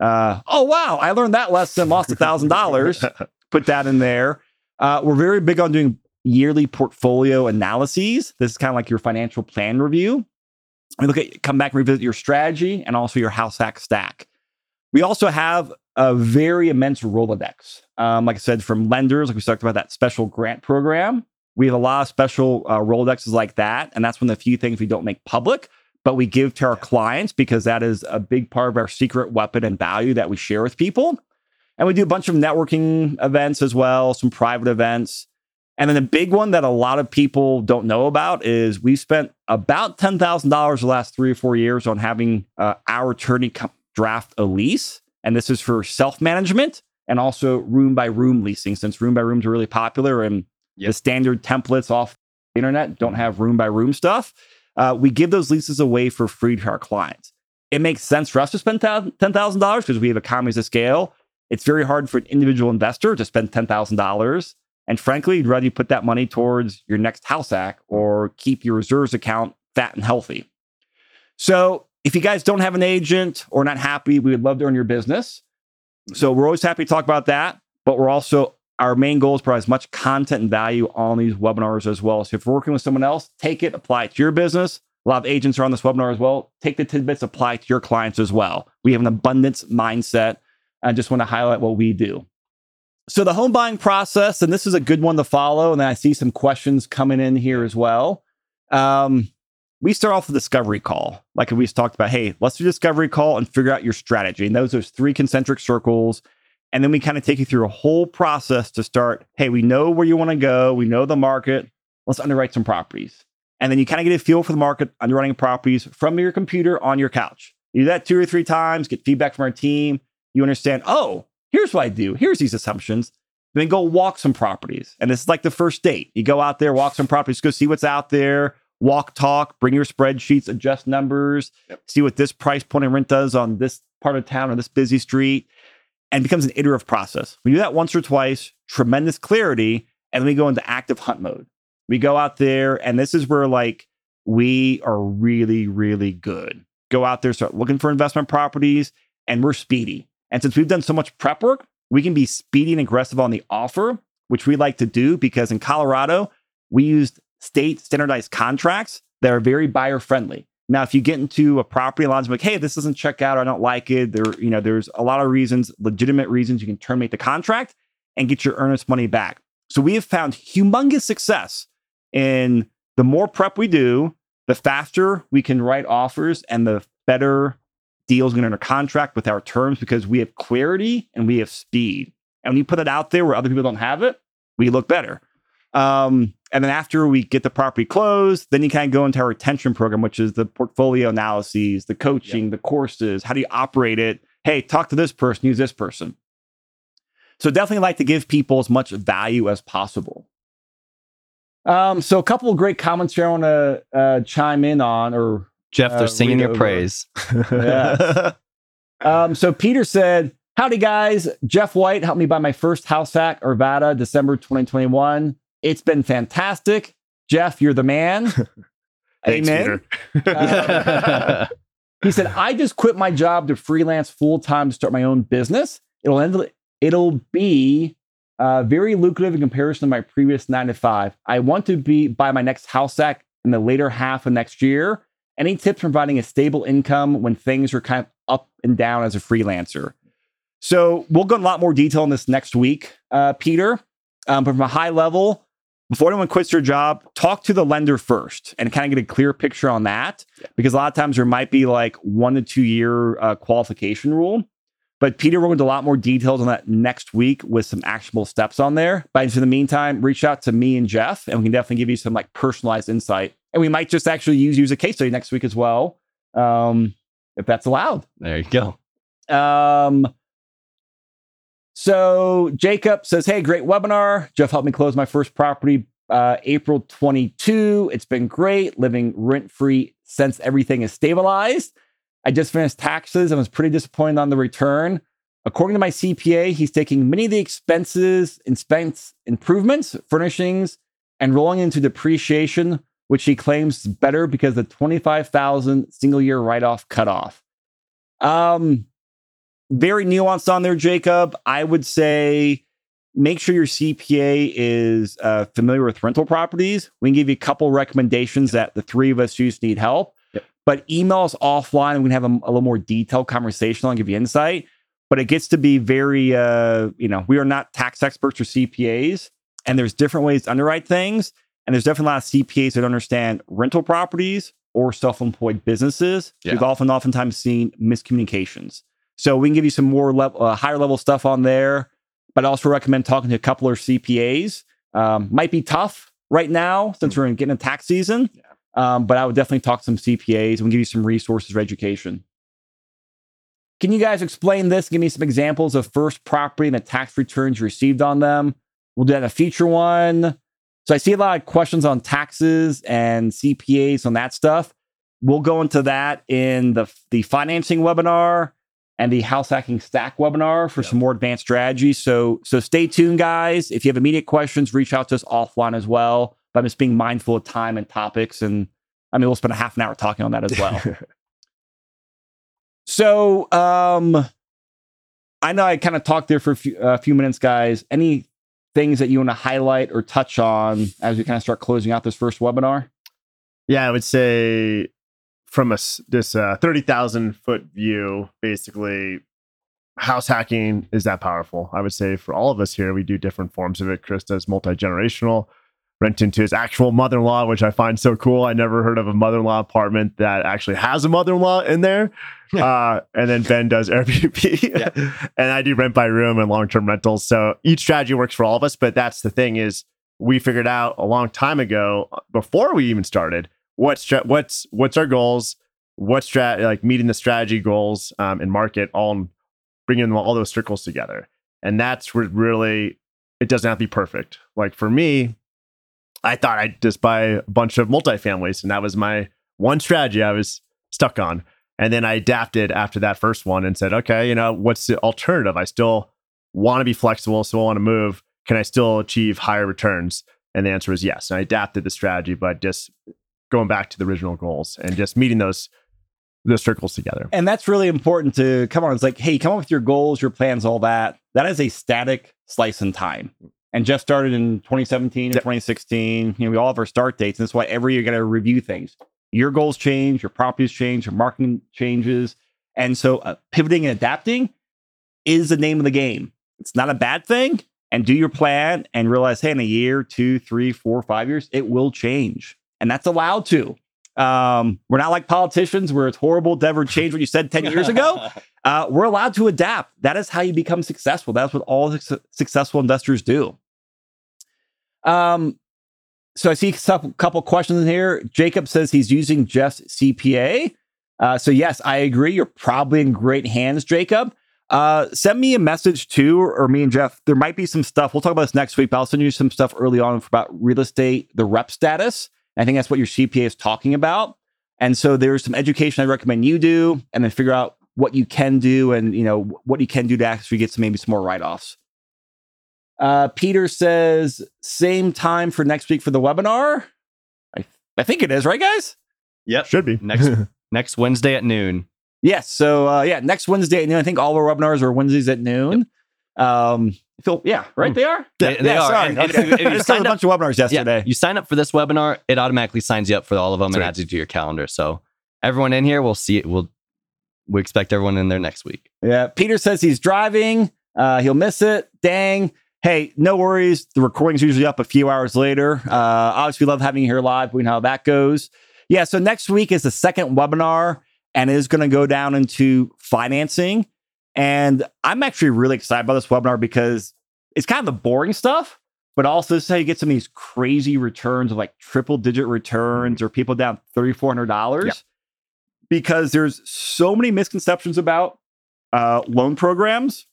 uh, oh wow i learned that lesson lost a thousand dollars <laughs> put that in there uh, we're very big on doing yearly portfolio analyses this is kind of like your financial plan review we look at come back and revisit your strategy and also your house hack stack. We also have a very immense Rolodex. Um, like I said, from lenders, like we talked about that special grant program. We have a lot of special uh, Rolodexes like that. And that's one of the few things we don't make public, but we give to our clients because that is a big part of our secret weapon and value that we share with people. And we do a bunch of networking events as well, some private events. And then the big one that a lot of people don't know about is we spent about $10,000 the last three or four years on having uh, our attorney draft a lease. And this is for self management and also room by room leasing, since room by rooms are really popular and the standard templates off the internet don't have room by room stuff. Uh, we give those leases away for free to our clients. It makes sense for us to spend $10,000 because we have economies of scale. It's very hard for an individual investor to spend $10,000 and frankly, you'd rather you put that money towards your next house hack or keep your reserves account fat and healthy. So if you guys don't have an agent or not happy, we would love to earn your business. So we're always happy to talk about that. But we're also, our main goal is to provide as much content and value on these webinars as well. So if you're working with someone else, take it, apply it to your business. A lot of agents are on this webinar as well. Take the tidbits, apply it to your clients as well. We have an abundance mindset. I just want to highlight what we do. So the home buying process, and this is a good one to follow. And I see some questions coming in here as well. Um, we start off with discovery call, like we just talked about. Hey, let's do discovery call and figure out your strategy. And those are three concentric circles. And then we kind of take you through a whole process to start. Hey, we know where you want to go. We know the market. Let's underwrite some properties. And then you kind of get a feel for the market, underwriting properties from your computer on your couch. You do that two or three times, get feedback from our team. You understand, oh, here's what I do. Here's these assumptions. Then go walk some properties. And this is like the first date. You go out there, walk some properties, go see what's out there, walk, talk, bring your spreadsheets, adjust numbers, yep. see what this price point and rent does on this part of town or this busy street, and becomes an iterative process. We do that once or twice, tremendous clarity, and then we go into active hunt mode. We go out there, and this is where like we are really, really good. Go out there, start looking for investment properties, and we're speedy. And since we've done so much prep work, we can be speedy and aggressive on the offer, which we like to do because in Colorado, we used state standardized contracts that are very buyer friendly. Now, if you get into a property lines like, hey, this doesn't check out or I don't like it, there, you know, there's a lot of reasons, legitimate reasons you can terminate the contract and get your earnest money back. So we have found humongous success in the more prep we do, the faster we can write offers and the better deals going under contract with our terms because we have clarity and we have speed. And when you put it out there where other people don't have it, we look better. Um, and then after we get the property closed, then you kind of go into our retention program, which is the portfolio analyses, the coaching, the courses. How do you operate it? Hey, talk to this person, use this person. So definitely like to give people as much value as possible. Um, so a couple of great comments here I want to uh, chime in on, or Jeff, they're uh, singing your over. praise. <laughs> um, so Peter said, "Howdy guys, Jeff White helped me buy my first house hack, Arvada, December 2021. It's been fantastic. Jeff, you're the man. <laughs> Thanks, Amen. Uh, <laughs> he said, I just quit my job to freelance full time to start my own business. It'll end, it'll be uh, very lucrative in comparison to my previous nine to five. I want to be buy my next house hack in the later half of next year. Any tips for providing a stable income when things are kind of up and down as a freelancer? So we'll go in a lot more detail on this next week, uh, Peter. Um, but from a high level, before anyone quits their job, talk to the lender first and kind of get a clear picture on that. Because a lot of times there might be like one to two year uh, qualification rule. But Peter will go into a lot more details on that next week with some actionable steps on there. But in the meantime, reach out to me and Jeff, and we can definitely give you some like personalized insight. And we might just actually use use a case study next week as well, um, if that's allowed. There you go. Um, so Jacob says, Hey, great webinar. Jeff helped me close my first property uh, April 22. It's been great living rent free since everything is stabilized. I just finished taxes and was pretty disappointed on the return. According to my CPA, he's taking many of the expenses, expense improvements, furnishings, and rolling into depreciation, which he claims is better because the 25,000 single year write off cutoff. Um, very nuanced on there, Jacob. I would say make sure your CPA is uh, familiar with rental properties. We can give you a couple recommendations that the three of us use need help. Yep. But email us offline. We can have a, a, little more detailed conversation and give you insight. But it gets to be very, uh, you know, we are not tax experts or CPAs, and there's different ways to underwrite things. And there's definitely a lot of CPAs that understand rental properties or self-employed businesses. Yeah. We've often, oftentimes seen miscommunications. So we can give you some more level, uh, higher level stuff on there. But I also recommend talking to a couple of CPAs. Um, might be tough right now since hmm. we're in getting a tax season. Yeah. Um, but I would definitely talk to some CPAs and give you some resources for education. Can you guys explain this? Give me some examples of first property and the tax returns you received on them. We'll do that in a feature one. So I see a lot of questions on taxes and CPAs on that stuff. We'll go into that in the, the financing webinar and the house hacking stack webinar for yep. some more advanced strategies. So so stay tuned, guys. If you have immediate questions, reach out to us offline as well. But I'm just being mindful of time and topics. And I mean, we'll spend a half an hour talking on that as <laughs> well. so um I know I kind of talked there for a few, a few minutes, guys. Any things that you want to highlight or touch on as we kind of start closing out this first webinar? Yeah, I would say from a this uh, thirty thousand foot view, basically, house hacking is that powerful. I would say for all of us here, we do different forms of it. Chris does multi generational. rent into his actual mother-in-law, which I find so cool. I never heard of a mother-in-law apartment that actually has a mother-in-law in there. <laughs> uh, and then Ben does Airbnb, <laughs> and I do rent by room and long-term rentals. So each strategy works for all of us. But that's the thing is, we figured out a long time ago before we even started what's stra- what's what's our goals, what strat like meeting the strategy goals um, and market all bringing all those circles together. And that's where really it doesn't have to be perfect. Like for me, I thought I'd just buy a bunch of multifamilies, and that was my one strategy I was stuck on. And then I adapted after that first one and said, okay, you know, what's the alternative? I still want to be flexible, still want to move. Can I still achieve higher returns? And the answer was yes. And I adapted the strategy, but just going back to the original goals and just meeting those those circles together. And that's really important to come on. It's like, hey, come up with your goals, your plans, all that. That is a static slice in time. And Jeff started in 2017 and Yep. 2016. You know, we all have our start dates. And that's why every year you got to review things. Your goals change, your properties change, your marketing changes. And so uh, pivoting and adapting is the name of the game. It's not a bad thing. And do your plan and realize, hey, in a year, two, three, four, five years, it will change. And that's allowed to. Um, we're not like politicians where it's horrible to ever change what you said 10 years ago. <laughs> Uh, we're allowed to adapt. That is how you become successful. That's what all su- successful investors do. Um, so I see a couple questions in here. Jacob says he's using Jeff's CPA. Uh, so yes, I agree. You're probably in great hands, Jacob. Uh, send me a message too, or me and Jeff. There might be some stuff. We'll talk about this next week, but I'll send you some stuff early on about real estate, the rep status. I think that's what your CPA is talking about. And so there's some education I recommend you do, and then figure out what you can do, and you know what you can do to actually get some maybe some more write offs. Uh, Peter says same time for next week for the webinar. I I think it is right, guys. Yep. Should be <laughs> Next next Wednesday at noon. Yes. So uh, yeah, next Wednesday at noon. I think all our webinars are Wednesdays at noon. Um, Phil, yeah, right. Hmm. They are. They- they yeah, are. Sorry. And- and if you- if you <laughs> I just signed did a bunch of webinars yesterday. Yeah, you sign up for this webinar, it automatically signs you up for all of them and Sweet. adds you to your calendar. So everyone in here, we'll see it. We'll we expect everyone in there next week. Yeah. Peter says he's driving. Uh, he'll miss it. Dang. Hey, no worries. The recording's usually up a few hours later. Uh, obviously, we love having you here live. We know how that goes. Yeah. So next week is the second webinar and it is going to go down into financing. And I'm actually really excited about this webinar because it's kind of the boring stuff, but also this is how you get some of these crazy returns of like triple digit returns or people down $3,400 Yeah. because there's so many misconceptions about uh, loan programs.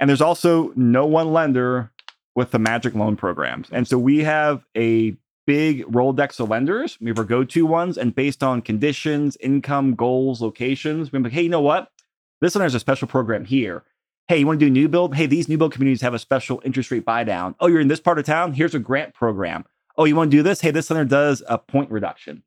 And there's also no one lender with the magic loan programs. And so we have a big Rolodex of lenders. We have our go to ones. And based on conditions, income, goals, locations, we're like, hey, you know what? This one has a special program here. Hey, you want to do new build? Hey, these new build communities have a special interest rate buy down. Oh, you're in this part of town? Here's a grant program. Oh, you want to do this? Hey, this lender does a point reduction.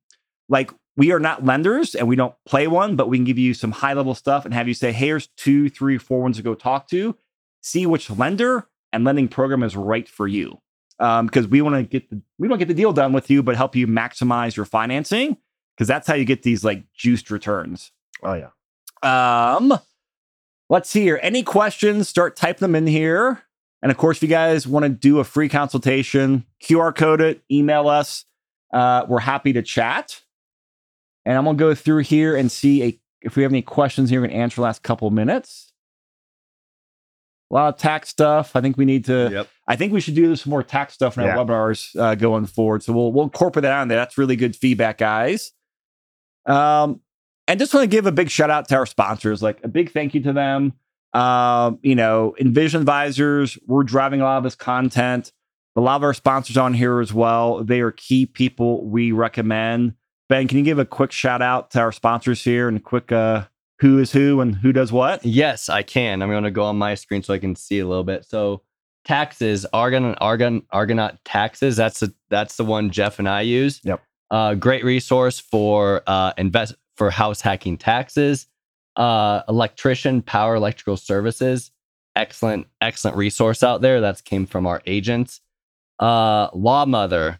Like we are not lenders and we don't play one, but we can give you some high level stuff and have you say, hey, here's two, three, four ones to go talk to. See which lender and lending program is right for you. Um, because we want to get the we don't get the deal done with you, but help you maximize your financing because that's how you get these like juiced returns. Oh yeah. Um, let's see here. Any questions? Start typing them in here. And of course, if you guys want to do a free consultation, QR code it, email us. Uh, we're happy to chat. And I'm gonna go through here and see a, if we have any questions here. We're gonna answer the last couple minutes. A lot of tax stuff. I think we need to. Yep. I think we should do some more tax stuff in our Yeah. webinars uh, going forward. So we'll we'll incorporate that on there. That's really good feedback, guys. Um, and just want to give a big shout out to our sponsors, like a big thank you to them. Um, you know, Envision Advisors, we're driving a lot of this content. A lot of our sponsors on here as well. They are key people we recommend. Ben, can you give a quick shout out to our sponsors here and a quick uh, who is who and who does what? Yes, I can. I'm going to go on my screen so I can see a little bit. So taxes, Argon, Argon, Argonaut taxes. That's the that's the one Jeff and I use. Yep. Uh, great resource for uh, invest for house hacking taxes. Uh, electrician, power electrical services. Excellent, excellent resource out there. That's came from our agents. Uh, Law Mother.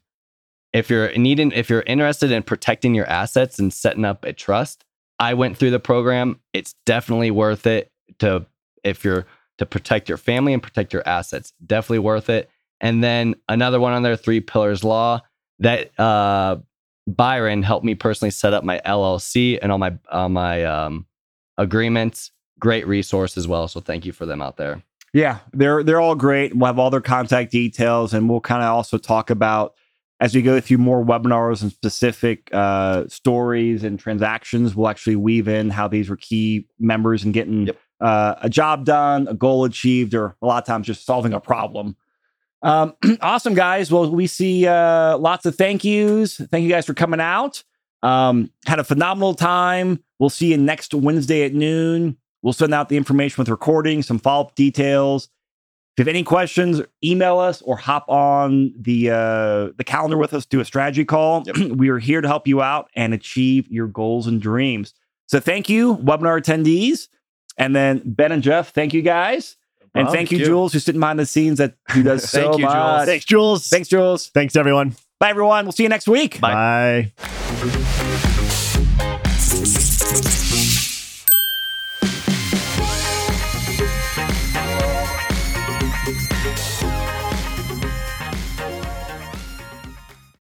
If you're needing, if you're interested in protecting your assets and setting up a trust, I went through the program. It's definitely worth it to if you're to protect your family and protect your assets. Definitely worth it. And then another one on there, Three Pillars Law, that uh, Byron helped me personally set up my LLC and all my all my um, agreements. Great resource as well. So thank you for them out there. Yeah, they're they're all great. We'll have all their contact details, and we'll kind of also talk about as we go through more webinars and specific uh, stories and transactions. We'll actually weave in how these were key members in getting Yep. uh, a job done, a goal achieved, or a lot of times just solving a problem. Um, <clears throat> awesome, guys. Well, we see uh, lots of thank yous. Thank you guys for coming out. Um, had a phenomenal time. We'll see you next Wednesday at noon. We'll send out the information with recording, some follow up details. If you have any questions, email us or hop on the uh, the calendar with us. Do a strategy call. <clears throat> we are here to help you out and achieve your goals and dreams. So thank you, webinar attendees, and then Ben and Jeff. Thank you guys, and problem. thank you, you. Jules, who's sitting behind the scenes. That he does <laughs> so Thank you, Jules. much. Thanks, Jules. Thanks, Jules. Thanks, everyone. Bye, everyone. We'll see you next week. Bye. Bye.